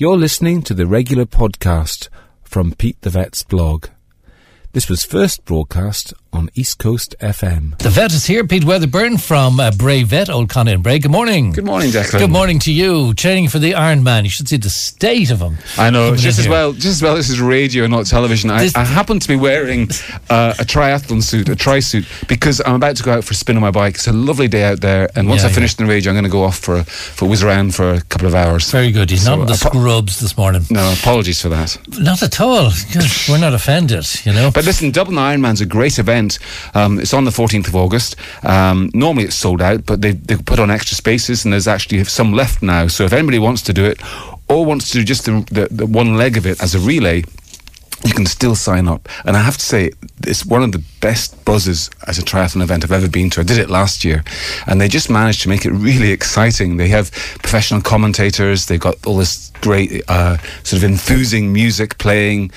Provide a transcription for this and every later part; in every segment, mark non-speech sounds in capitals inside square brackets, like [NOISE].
You're listening to the regular podcast from Pete the Vet's blog. This was first broadcast on East Coast FM. The vet is here, Pete Wedderburn from uh, Bray Vet, Old Conan Bray. Good morning. Good morning, Declan. Good morning to you. Training for the Iron Man. You should see the state of him. I know. Just as here. well. Just as well. This is radio, not television. I, I happen to be wearing uh, a triathlon suit, a tri suit, because I'm about to go out for a spin on my bike. It's a lovely day out there, and once Yeah, I finish the radio, I'm going to go off for a, for a whiz around for a couple of hours. Very good. He's So, not in the apo- scrubs this morning. No, apologies for that. Not at all. We're not offended, you know. But listen, Dublin Ironman's a great event. Um, it's on the 14th of August. Um, normally it's sold out, but they they put on extra spaces, and there's actually some left now. So if anybody wants to do it, or wants to do just the, the, the one leg of it as a relay. You can still sign up, and I have to say it's one of the best buzzes as a triathlon event I've ever been to. I did it last year, and they just managed to make it really exciting. They have professional commentators. They've got all this great uh, sort of enthusing music playing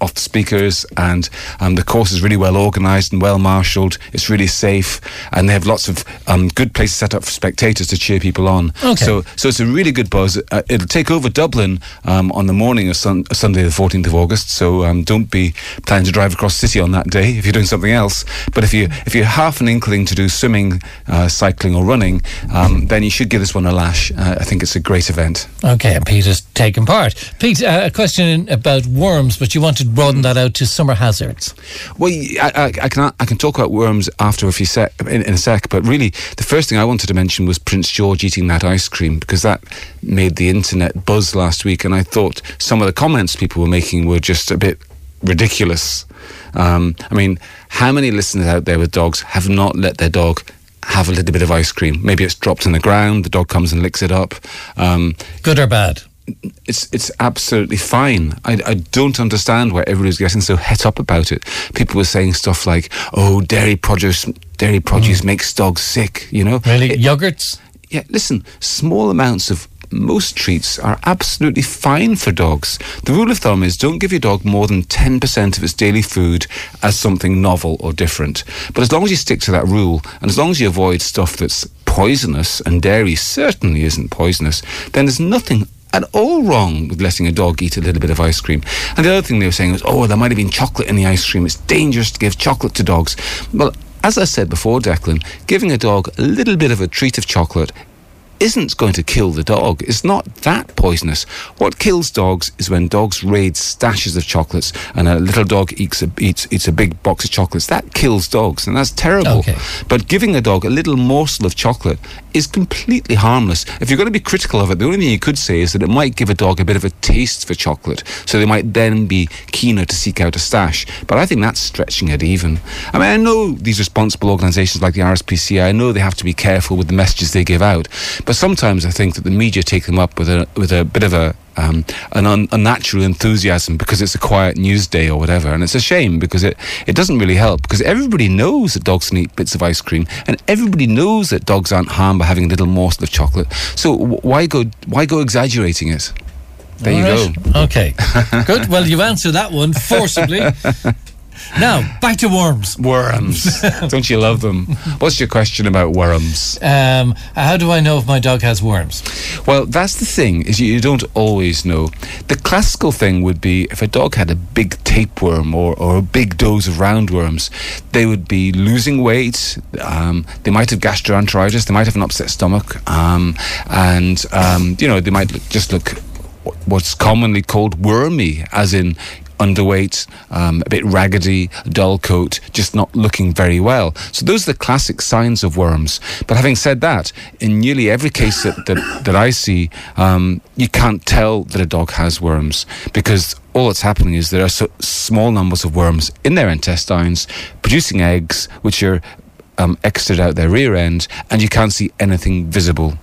off the speakers, and um, the course is really well organised and well marshalled. It's really safe, and they have lots of um, good places set up for spectators to cheer people on. Okay. So, so it's a really good buzz. Uh, it'll take over Dublin um, on the morning of sun- Sunday, the 14th of August. So um, don't be planning to drive across the city on that day if you're doing something else. But if you if you're half an inkling to do swimming, uh, cycling, or running, um, then you should give this one a lash. Uh, I think it's a great event. Okay, and Pete has taken part. Pete, uh, a question about worms, but you want to broaden that out to summer hazards. Well, I, I- I can I can talk about worms after a few sec in, in a sec, but really the first thing I wanted to mention was Prince George eating that ice cream because that made the internet buzz last week, and I thought some of the comments people were making were just a bit ridiculous. Um, I mean, how many listeners out there with dogs have not let their dog? Have a little bit of ice cream. Maybe it's dropped on the ground. The dog comes and licks it up. Um, Good or bad? It's it's absolutely fine. I, I don't understand why everybody's getting so het up about it. People were saying stuff like, "Oh, dairy produce, dairy produce mm. makes dogs sick." You know, Really? It- Yogurts? yeah. Listen, small amounts of most treats are absolutely fine for dogs. The rule of thumb is don't give your dog more than 10% of its daily food as something novel or different. But as long as you stick to that rule, and as long as you avoid stuff that's poisonous, and dairy certainly isn't poisonous, then there's nothing at all wrong with letting a dog eat a little bit of ice cream. And the other thing they were saying was, oh, there might have been chocolate in the ice cream. It's dangerous to give chocolate to dogs. Well, as I said before, Declan, giving a dog a little bit of a treat of chocolate isn't going to kill the dog. It's not that poisonous. What kills dogs is when dogs raid stashes of chocolates and a little dog eats a, eats, eats a big box of chocolates. That kills dogs, and that's terrible. Okay. But giving a dog a little morsel of chocolate is completely harmless. If you're going to be critical of it, the only thing you could say is that it might give a dog a bit of a taste for chocolate, so they might then be keener to seek out a stash. But I think that's stretching it even. I mean, I know these responsible organisations like the RSPCA, I know they have to be careful with the messages they give out, but sometimes I think that the media take them up with a with a bit of a um, an un- unnatural enthusiasm because it's a quiet news day or whatever, and it's a shame because it, it doesn't really help because everybody knows that dogs can eat bits of ice cream, and everybody knows that dogs aren't harmed by having a little morsel of chocolate. So w- why go why go exaggerating it? There you All go. Okay. [LAUGHS] Good. Well, you've answered that one forcibly. Now, back to worms. Worms, [LAUGHS] don't you love them? What's your question about worms? Um, how do I know if my dog has worms? Well, that's the thing is you, don't always know. The classical thing would be if a dog had a big tapeworm or, or a big dose of roundworms, they would be losing weight. Um, they might have gastroenteritis. They might have an upset stomach, um, and um, you know they might look, just look what's commonly called wormy, as in underweight, um, a bit raggedy, dull coat, just not looking very well. So those are the classic signs of worms. But having said that, in nearly every case that, that, that I see, um, you can't tell that a dog has worms because all that's happening is there are so small numbers of worms in their intestines producing eggs, which are um, exited out their rear end, and you can't see anything visible.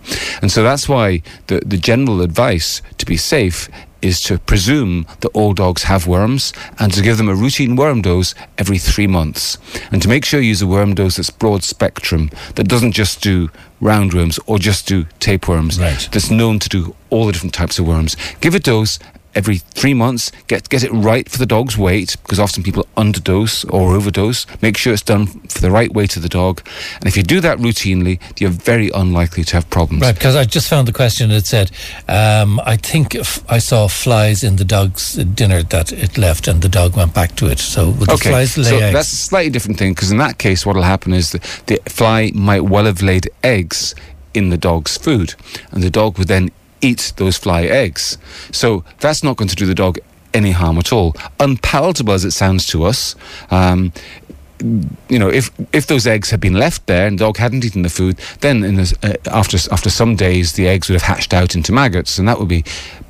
And so that's why the, the general advice to be safe is to presume that all dogs have worms and to give them a routine worm dose every three months. And to make sure you use a worm dose that's broad spectrum, that doesn't just do roundworms or just do tapeworms, Right. that's known to do all the different types of worms. Give a dose every three months. Get get it right for the dog's weight because often people underdose or overdose. Make sure it's done for the right weight of the dog, and if you do that routinely, you're very unlikely to have problems. Right, because I just found the question. that said, um, "I think f- I saw flies in the dog's dinner that it left, and the dog went back to it." So would the Okay, flies lay so eggs? that's a slightly different thing because in that case, what will happen is the, the fly might well have laid eggs in the dog's food, and the dog would then eat those fly eggs. So that's not going to do the dog any harm at all. Unpalatable as it sounds to us. Um, you know, if if those eggs had been left there and the dog hadn't eaten the food, then uh, after after some days the eggs would have hatched out into maggots, and that would be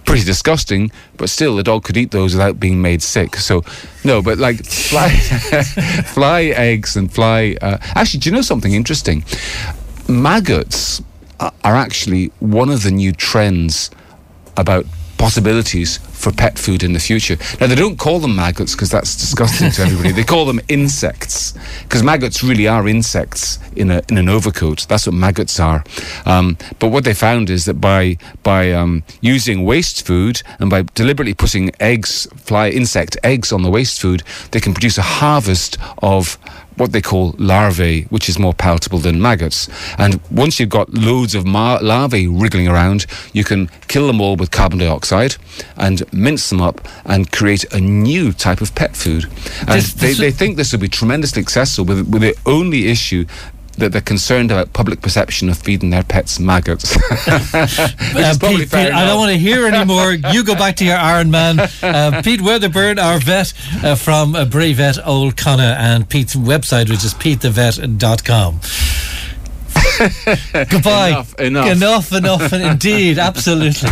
pretty disgusting. But still, the dog could eat those without being made sick. So, no, but like fly [LAUGHS] fly eggs and fly. Uh, actually, do you know something interesting? Maggots are actually one of the new trends about possibilities for pet food in the future. Now, they don't call them maggots because that's disgusting to everybody. They call them insects because maggots really are insects in, a, in an overcoat. That's what maggots are. Um, but what they found is that by, by um, using waste food and by deliberately putting eggs, fly insect eggs on the waste food, they can produce a harvest of what they call larvae, which is more palatable than maggots. And once you've got loads of mar- larvae wriggling around, you can kill them all with carbon dioxide and mince them up and create a new type of pet food. And This- they, this- they think this will be tremendously successful with, with the only issue that they're concerned about public perception of feeding their pets maggots. [LAUGHS] Uh, Pete, Pete, I don't want to hear anymore. you go back to your Iron Man. [LAUGHS] Uh, Pete Wedderburn, our vet uh, from uh, Bray Vet Old Connor, and Pete's website, which is petethevet.com. [LAUGHS] Goodbye. Enough, enough. Enough, enough, indeed, absolutely.